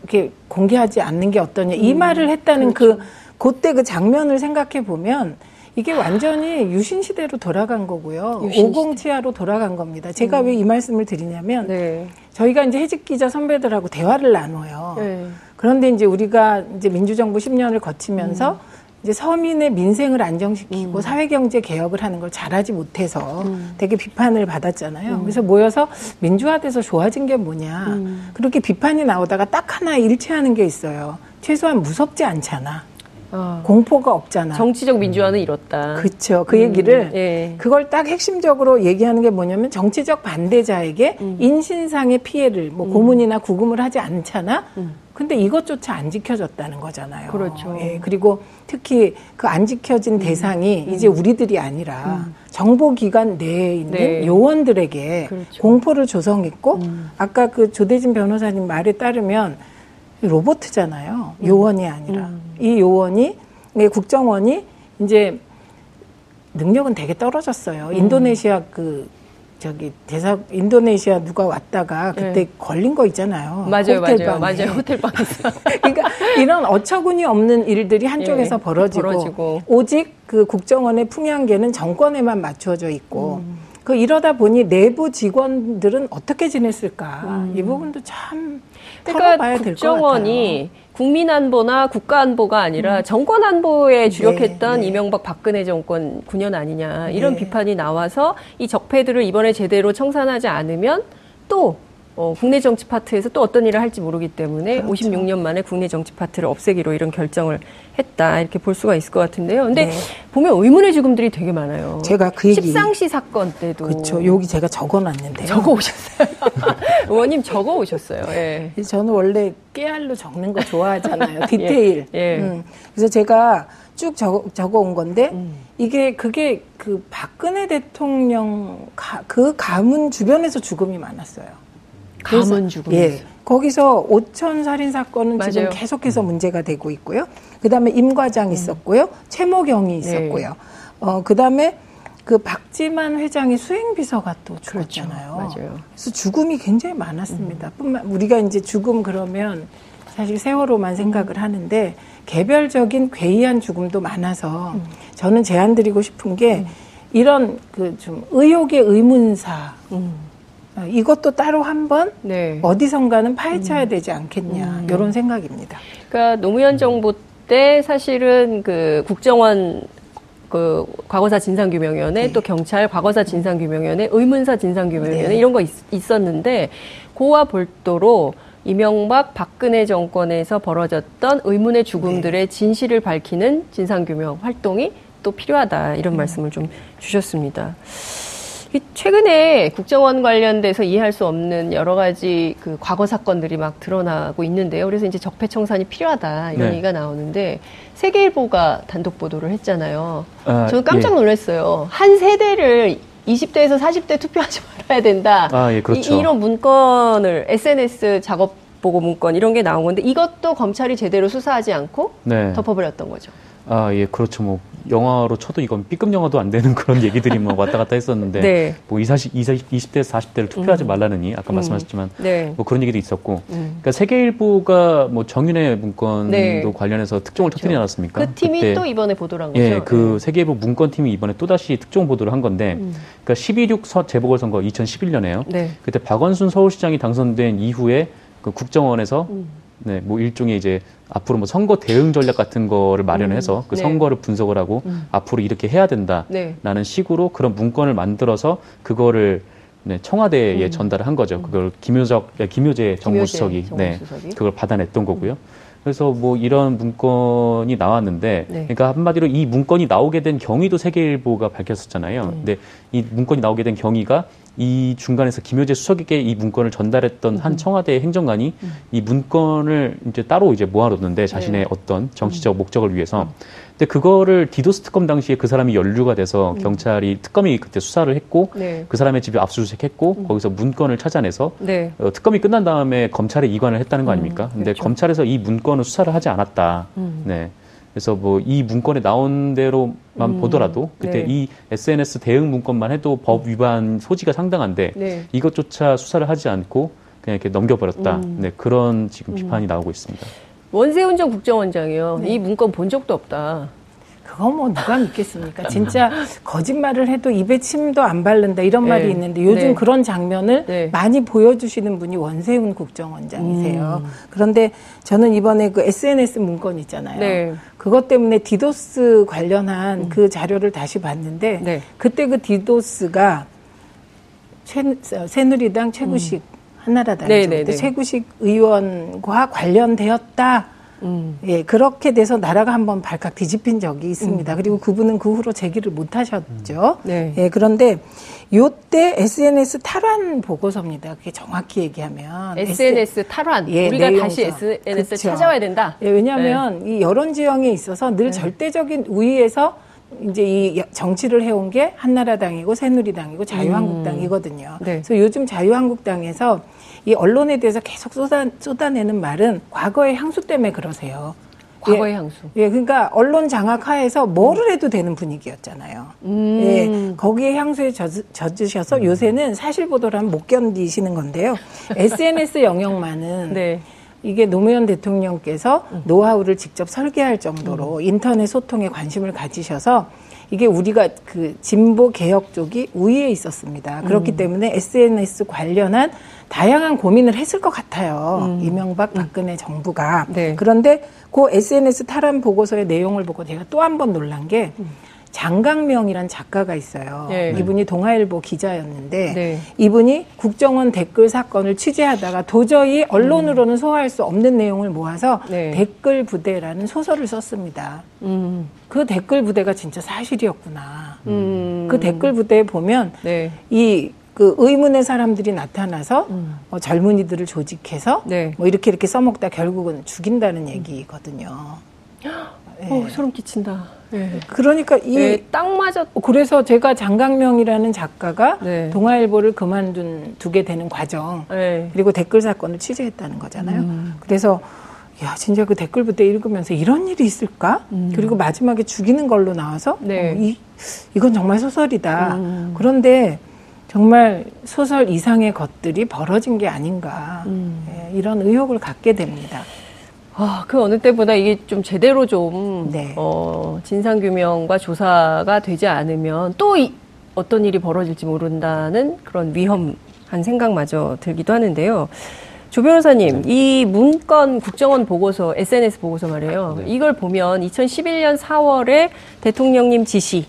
이렇게 공개하지 않는 게 어떠냐. 이 말을 했다는 그, 그때 그 장면을 생각해 보면 이게 완전히 유신 시대로 돌아간 거고요. 유신시대. 오공치하로 돌아간 겁니다. 제가 왜이 말씀을 드리냐면 네. 저희가 이제 해직 기자 선배들하고 대화를 나눠요. 네. 그런데 이제 우리가 이제 민주정부 10년을 거치면서 음. 이제 서민의 민생을 안정시키고 사회경제 개혁을 하는 걸 잘하지 못해서 음. 되게 비판을 받았잖아요. 그래서 모여서 민주화돼서 좋아진 게 뭐냐. 음. 그렇게 비판이 나오다가 딱 하나 일치하는 게 있어요. 최소한 무섭지 않잖아. 아, 공포가 없잖아. 정치적 민주화는 이렇다. 그렇죠. 그 얘기를 예. 그걸 딱 핵심적으로 얘기하는 게 뭐냐면 정치적 반대자에게 음. 인신상의 피해를 뭐 고문이나 구금을 하지 않잖아. 음. 근데 이것조차 안 지켜졌다는 거잖아요. 그렇죠. 예, 그리고 특히 그 안 지켜진 음. 대상이 이제 우리들이 아니라 정보기관 내에 있는 네. 요원들에게 그렇죠. 공포를 조성했고 음. 아까 그 조대진 변호사님 말에 따르면 로봇이잖아요. 요원이 아니라 음. 이 요원이 네, 국정원이 이제 능력은 되게 떨어졌어요. 음. 인도네시아 그 저기 대사 인도네시아 누가 왔다가 그때 네. 걸린 거 있잖아요. 맞아요, 호텔 맞아요, 방에. 맞아요. 호텔 방에서. 그러니까 이런 어처구니 없는 일들이 한쪽에서 예, 벌어지고, 벌어지고. 오직 그 국정원의 풍향계는 정권에만 맞춰져 있고 음. 그 이러다 보니 내부 직원들은 어떻게 지냈을까 이 부분도 참 그러니까. 국정원이 국민 안보나 국가 안보가 아니라 정권 안보에 주력했던 네. 이명박 박근혜 정권 9년 아니냐 이런 네. 비판이 나와서 이 적폐들을 이번에 제대로 청산하지 않으면 또 어, 국내 정치 파트에서 또 어떤 일을 할지 모르기 때문에 56년 만에 국내 정치 파트를 없애기로 이런 결정을 했다 이렇게 볼 수가 있을 것 같은데요. 근데 네. 보면 의문의 죽음들이 되게 많아요. 제가 그 얘기 십상시 사건 때도 그렇죠. 여기 제가 적어놨는데요. 적어 오셨어요. 의원님 적어 오셨어요. 예. 저는 원래 깨알로 적는 거 좋아하잖아요. 디테일. 예. 음. 그래서 제가 쭉 적어, 적어 온 건데 음. 이게 그게 그 박근혜 대통령 가, 그 가문 주변에서 죽음이 많았어요. 가문 죽음이 예. 거기서 오천 살인 사건은 지금 맞아요. 계속해서 문제가 되고 있고요. 그다음에 임 과장 있었고요. 최모경이 있었고요. 어 그다음에 그 박지만 회장의 수행 비서가 또 죽었잖아요. 맞아요. 그래서 죽음이 굉장히 많았습니다. 뿐만 우리가 이제 죽음 그러면 사실 세월호만 생각을 하는데 개별적인 괴이한 죽음도 많아서 저는 제안 드리고 싶은 게 이런 그 좀 의혹의 의문사 어, 이것도 따로 한번 네. 어디선가는 파헤쳐야 되지 않겠냐 이런 생각입니다. 그러니까 노무현 정부 때 사실은 그 국정원 그 과거사 진상규명위원회 네. 또 경찰 과거사 진상규명위원회 의문사 진상규명위원회 네. 이런 거 있, 있었는데 그와 별도로 이명박 박근혜 정권에서 벌어졌던 의문의 죽음들의 진실을 밝히는 진상규명 활동이 또 필요하다 이런 말씀을 좀 주셨습니다. 이 최근에 국정원 관련돼서 이해할 수 없는 여러 가지 그 과거 사건들이 막 드러나고 있는데요. 그래서 이제 적폐 청산이 필요하다 이런 네. 얘기가 나오는데 세계일보가 단독 보도를 했잖아요. 아, 저는 깜짝 예. 놀랐어요. 한 세대를 20대에서 40대 투표하지 말아야 된다. 아, 예, 그렇죠. 이, 런 문건을 SNS 작업 보고 문건 이런 게 나온 건데 이것도 검찰이 제대로 수사하지 않고 네. 덮어버렸던 거죠. 아, 예, 그렇죠. 뭐, 영화로 쳐도 이건 B급 영화도 안 되는 그런 얘기들이 뭐 왔다 갔다 했었는데, 네. 뭐 20, 20, 20대에서 40대를 투표하지 말라느니, 아까 음. 말씀하셨지만, 네. 뭐 그런 얘기도 있었고, 음. 그러니까 세계일보가 뭐 정윤회 문건도 네. 관련해서 특종을 터뜨리지 않았습니까? 그 팀이 그때 또 이번에 보도를 한 거죠. 예, 그 세계일보 문건 팀이 이번에 또 다시 특종 보도를 한 건데, 음. 그러니까 12.6서 재보궐선거 2011년에요. 네. 그때 박원순 서울시장이 당선된 이후에 그 국정원에서 음. 네, 뭐 일종의 이제 앞으로 뭐 선거 대응 전략 같은 거를 마련해서 그 네. 선거를 분석을 하고 음. 앞으로 이렇게 해야 된다라는 네. 식으로 그런 문건을 만들어서 그거를 네, 청와대에 음. 전달을 한 거죠. 그걸 김효적, 예, 김효재 정무수석이 네. 그걸 받아냈던 거고요. 그래서 뭐 이런 문건이 나왔는데, 네. 그러니까 한마디로 이 문건이 나오게 된 경위도 세계일보가 밝혔었잖아요. 음. 근데 이 문건이 나오게 된 경위가 이 중간에서 김효재 수석에게 이 문건을 전달했던 음. 한 청와대 행정관이 이 문건을 이제 따로 이제 모아놓는데 자신의 네. 어떤 정치적 목적을 위해서. 근데 그거를 디도스 특검 당시에 그 사람이 연루가 돼서 음. 경찰이 특검이 그때 수사를 했고 네. 그 사람의 집에 압수수색했고 거기서 문건을 찾아내서 네. 어, 특검이 끝난 다음에 검찰에 이관을 했다는 거 아닙니까? 근데 그렇죠. 검찰에서 이 문건을 수사를 하지 않았다. 음. 네. 그래서 뭐 이 문건에 나온 대로만 음. 보더라도 그때 네. 이 SNS 대응 문건만 해도 법 위반 소지가 상당한데 네. 이것조차 수사를 하지 않고 그냥 이렇게 넘겨버렸다. 음. 네, 그런 지금 비판이 나오고 있습니다. 원세훈 전 국정원장이요. 네. 이 문건 본 적도 없다. 그거 뭐 누가 믿겠습니까? 진짜 거짓말을 해도 입에 침도 안 바른다 이런 말이 네. 있는데 요즘 네. 그런 장면을 네. 많이 보여주시는 분이 원세훈 국정원장이세요. 음. 그런데 저는 이번에 그 SNS 문건 있잖아요. 네. 그것 때문에 디도스 관련한 그 자료를 다시 봤는데 음. 네. 그때 그 디도스가 최, 새누리당 최구식 한나라당이죠. 네, 네, 네. 최구식 의원과 관련되었다. 음. 예, 그렇게 돼서 나라가 한번 발칵 뒤집힌 적이 음. 있습니다. 그리고 그분은 그 후로 제기를 못 하셨죠. 네. 예, 그런데 요때 SNS 탈환 보고서입니다. 그게 정확히 얘기하면 SNS 탈환. 예, 우리가 내용서. 다시 SNS 그쵸. 찾아와야 된다. 예, 왜냐하면 네. 이 여론 지형에 있어서 늘 절대적인 우위에서 이제 이 정치를 해온 게 한나라당이고 새누리당이고 자유한국당이거든요. 네. 그래서 요즘 자유한국당에서 이 언론에 대해서 계속 쏟아, 쏟아내는 말은 과거의 향수 때문에 그러세요. 과거의 예, 향수. 예, 그러니까 언론 장악 하에서 뭐를 해도 되는 분위기였잖아요. 음. 예, 거기에 향수에 젖, 젖으셔서 요새는 사실 보도를 하면 못 견디시는 건데요. SNS 영역만은 네. 이게 노무현 대통령께서 노하우를 직접 설계할 정도로 인터넷 소통에 관심을 가지셔서 이게 우리가 그 진보 개혁 쪽이 우위에 있었습니다. 그렇기 때문에 SNS 관련한 다양한 고민을 했을 것 같아요. 이명박 박근혜 정부가. 네. 그런데 그 SNS 탈환 보고서의 내용을 보고 제가 또 한 번 놀란 게 장강명이란 작가가 있어요. 네. 이분이 동아일보 기자였는데 네. 이분이 국정원 댓글 사건을 취재하다가 도저히 언론으로는 소화할 수 없는 내용을 모아서 네. 댓글 부대라는 소설을 썼습니다. 음. 그 댓글 부대가 진짜 사실이었구나. 음. 그 댓글 부대에 보면 네. 이 그 의문의 사람들이 나타나서 어, 젊은이들을 조직해서 음. 네. 뭐 이렇게 이렇게 써먹다 결국은 죽인다는 얘기거든요. 어, 소름 끼친다. 네. 그러니까 이 네, 딱 맞았. 그래서 제가 장강명이라는 작가가 네. 동아일보를 그만둔 두게 되는 과정 네. 그리고 댓글 사건을 취재했다는 거잖아요. 음. 그래서 야 진짜 그 댓글 부대 읽으면서 이런 일이 있을까? 그리고 마지막에 죽이는 걸로 나와서 음. 네. 어, 이 이건 정말 소설이다. 음. 그런데 정말 소설 이상의 것들이 벌어진 게 아닌가 음. 예, 이런 의혹을 갖게 됩니다. 아, 그 어느 때보다 이게 좀 제대로 좀 네. 어, 진상 규명과 조사가 되지 않으면 또 이, 어떤 일이 벌어질지 모른다는 그런 위험한 생각마저 들기도 하는데요. 조 변호사님, 이 문건 국정원 보고서, SNS 보고서 말이에요. 이걸 보면 2011년 4월에 대통령님 지시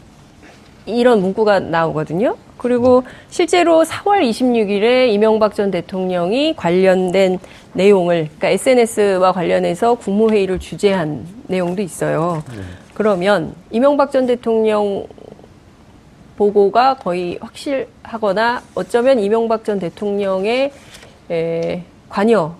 이런 문구가 나오거든요. 그리고 실제로 4월 26일에 이명박 전 대통령이 관련된 내용을, 그러니까 SNS와 관련해서 국무회의를 주재한 내용도 있어요. 그러면 이명박 전 대통령 보고가 거의 확실하거나 어쩌면 이명박 전 대통령의 에, 관여,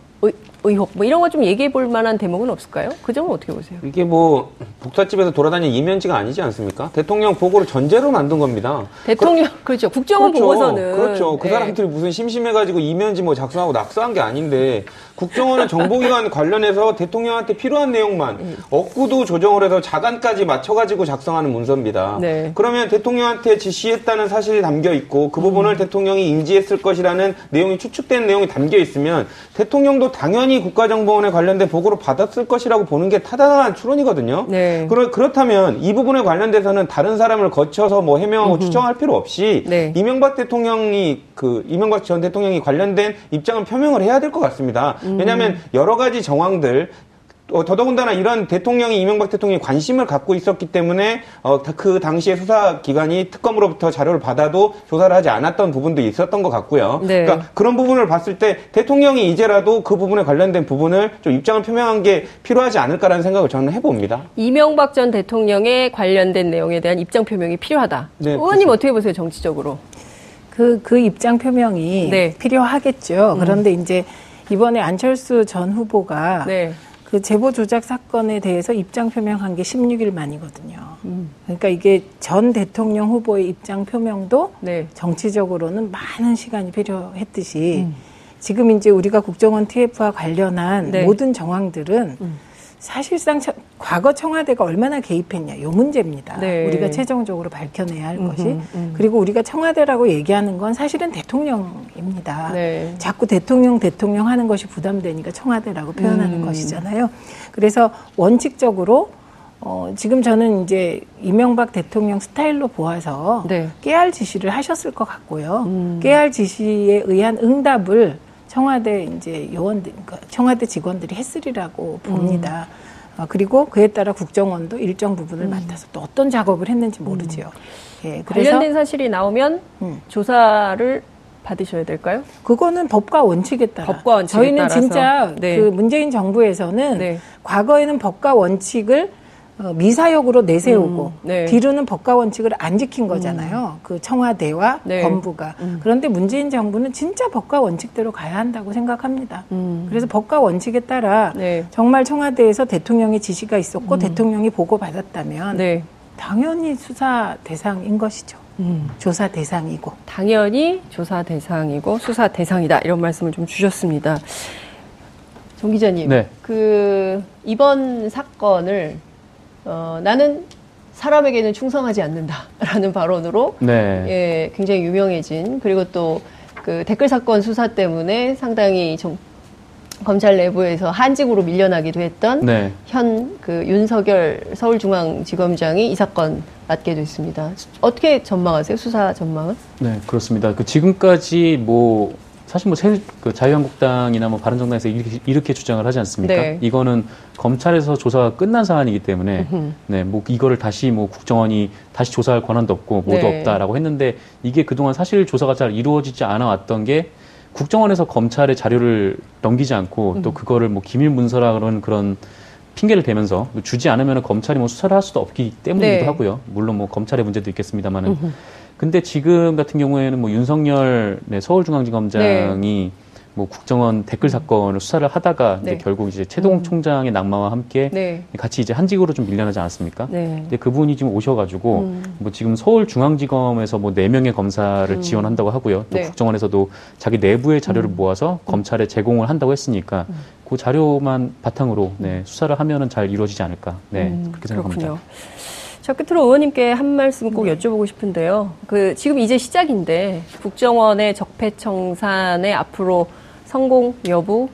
의, 의혹, 뭐 이런 거 좀 얘기해 볼 만한 대목은 없을까요? 그 점은 어떻게 보세요? 이게 뭐 북사집에서 돌아다니는 이면지가 아니지 않습니까? 대통령 보고를 전제로 만든 겁니다. 대통령, 그, 렇죠 국정원 그렇죠. 보고서는. 그렇죠. 그 예. 사람들이 무슨 심심해가지고 이면지 뭐 작성하고 낙서한 게 아닌데 국정원은 정보기관 관련해서 대통령한테 필요한 내용만 예. 억구도 조정을 해서 자간까지 맞춰가지고 작성하는 문서입니다. 네. 그러면 대통령한테 지시했다는 사실이 담겨 있고 그 음. 부분을 대통령이 인지했을 것이라는 내용이 추측된 내용이 담겨 있으면 대통령도 당연히 국가정보원에 관련된 보고를 받았을 것이라고 보는 게 타당한 추론이거든요. 네. 그러, 그렇다면 이 부분에 관련돼서는 다른 사람을 거쳐서 뭐 해명하고 추정할 필요 없이 네. 이명박 대통령이 그 이명박 전 대통령이 관련된 입장은 표명을 해야 될 것 같습니다. 음. 왜냐하면 여러 가지 정황들 어, 더더군다나 이런 대통령이 이명박 대통령이 관심을 갖고 있었기 때문에 어, 다- 그 당시에 수사기관이 특검으로부터 자료를 받아도 조사를 하지 않았던 부분도 있었던 것 같고요. 네. 그러니까 그런 부분을 봤을 때 대통령이 이제라도 그 부분에 관련된 부분을 좀 입장을 표명한 게 필요하지 않을까라는 생각을 저는 해봅니다. 이명박 전 대통령에 관련된 내용에 대한 입장 표명이 필요하다. 네, 의원님 그렇죠. 어떻게 보세요, 정치적으로? 그, 그 입장 표명이 네. 음. 필요하겠죠. 그런데 이제 이번에 안철수 전 후보가 네. 그 제보 조작 사건에 대해서 입장 표명한 게 16일 만이거든요. 음. 그러니까 이게 전 대통령 후보의 입장 표명도 네. 정치적으로는 많은 시간이 필요했듯이 지금 이제 우리가 국정원 TF와 관련한 음. 네. 모든 정황들은 음. 사실상 처- 과거 청와대가 얼마나 개입했냐 요 문제입니다. 네. 우리가 최종적으로 밝혀내야 할 것이 음흠, 음. 그리고 우리가 청와대라고 얘기하는 건 사실은 대통령입니다. 네. 자꾸 대통령 대통령 하는 것이 부담되니까 청와대라고 표현하는 음. 것이잖아요. 그래서 원칙적으로 어, 지금 저는 이제 이명박 대통령 스타일로 보아서 네. 깨알 지시를 하셨을 것 같고요. 음. 깨알 지시에 의한 응답을 청와대 이제 요원들, 그러니까 청와대 직원들이 했으리라고 봅니다. 음. 어, 그리고 그에 따라 국정원도 일정 부분을 맡아서 또 어떤 작업을 했는지 모르죠. 예, 그래서 음. 관련된 사실이 나오면 음. 조사를 받으셔야 될까요? 그거는 법과 원칙에 따라. 법과 원칙에 저희는 따라서. 진짜 네. 그 문재인 정부에서는 네. 과거에는 법과 원칙을 어, 미사역으로 내세우고 음, 네. 뒤로는 법과 원칙을 안 지킨 거잖아요. 그 청와대와 네. 법무가. 음. 그런데 문재인 정부는 진짜 법과 원칙대로 가야 한다고 생각합니다. 음. 그래서 법과 원칙에 따라 네. 정말 청와대에서 대통령의 지시가 있었고 대통령이 보고받았다면 네. 당연히 수사 대상인 것이죠. 음. 조사 대상이고. 당연히 조사 대상이고 수사 대상이다 이런 말씀을 좀 주셨습니다. 정 기자님, 네. 그 이번 사건을 어, 나는 사람에게는 충성하지 않는다라는 발언으로 네. 예, 굉장히 유명해진 그리고 또 그 댓글 사건 수사 때문에 상당히 좀 검찰 내부에서 한직으로 밀려나기도 했던 네. 현그 윤석열 서울중앙지검장이 이 사건 맡게 됐습니다. 어떻게 전망하세요? 수사 전망은? 네, 그렇습니다. 그 지금까지 뭐 사실 뭐 새, 그 자유한국당이나 뭐 바른정당에서 이렇게, 이렇게 주장을 하지 않습니까? 네. 이거는 검찰에서 조사가 끝난 사안이기 때문에. 네, 뭐 이거를 다시 뭐 국정원이 다시 조사할 권한도 없고 뭐도 네. 없다라고 했는데 이게 그동안 사실 조사가 잘 이루어지지 않아 왔던 게 국정원에서 검찰에 자료를 넘기지 않고 또 그거를 뭐 기밀 문서라 그런 그런 핑계를 대면서 주지 않으면 검찰이 뭐 수사를 할 수도 없기 때문이기도 네. 하고요. 물론 뭐 검찰의 문제도 있겠습니다만은. 근데 지금 같은 경우에는 뭐 윤석열 네, 서울중앙지검장이 뭐 국정원 댓글 사건을 수사를 하다가 네. 이제 결국 이제 최동 총장의 낙마와 함께 네. 같이 이제 한직으로 좀 밀려나지 않았습니까? 네. 근데 그분이 지금 오셔가지고 음. 뭐 지금 서울중앙지검에서 뭐 네 명의 검사를 음. 지원한다고 하고요. 또 네. 국정원에서도 자기 내부의 자료를 모아서 검찰에 제공을 한다고 했으니까 음. 그 자료만 바탕으로 네, 수사를 하면은 잘 이루어지지 않을까. 네, 음, 그렇게 생각합니다. 그렇군요. 자, 끝으로 의원님께 한 말씀 꼭 여쭤보고 싶은데요. 그 지금 이제 시작인데 국정원의 적폐청산의 앞으로 성공 여부,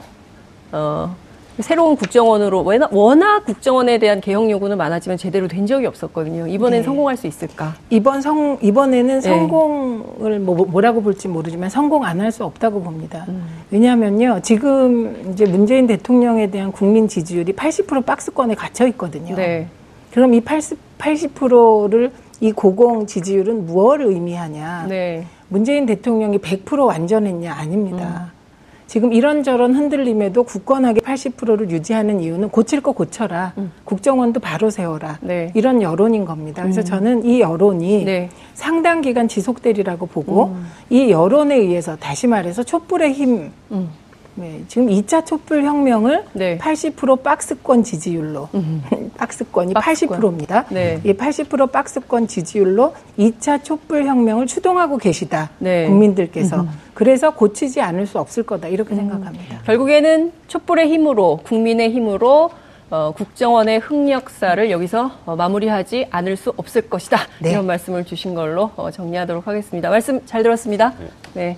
어, 새로운 국정원으로 워낙, 국정원에 대한 개혁 요구는 많았지만 제대로 된 적이 없었거든요. 이번엔 네. 성공할 수 있을까? 이번 성 이번에는 네. 성공을 뭐, 뭐라고 볼지 모르지만 성공 안 할 수 없다고 봅니다. 음. 왜냐하면요 지금 이제 문재인 대통령에 대한 국민 지지율이 80% 박스권에 갇혀 있거든요. 네. 그럼 이 80, 80%를 이 고공 지지율은 무엇을 의미하냐? 네. 문재인 대통령이 100% 완전했냐? 아닙니다. 지금 이런저런 흔들림에도 굳건하게 80%를 유지하는 이유는 고칠 거 고쳐라. 국정원도 바로 세워라. 네. 이런 여론인 겁니다. 그래서 음. 저는 이 여론이 네. 상당 기간 지속되리라고 보고 음. 이 여론에 의해서 다시 말해서 촛불의 힘 음. 네, 지금 2차 촛불 혁명을 네. 80% 박스권 지지율로 박스권이 박스권. 80%입니다. 네. 이80% 박스권 지지율로 2차 촛불 혁명을 추동하고 계시다. 네. 국민들께서. 그래서 고치지 않을 수 없을 거다. 이렇게 생각합니다. 결국에는 촛불의 힘으로 국민의 힘으로 어, 국정원의 흑역사를 여기서 어, 마무리하지 않을 수 없을 것이다. 네. 이런 말씀을 주신 걸로 어, 정리하도록 하겠습니다. 말씀 잘 들었습니다. 네.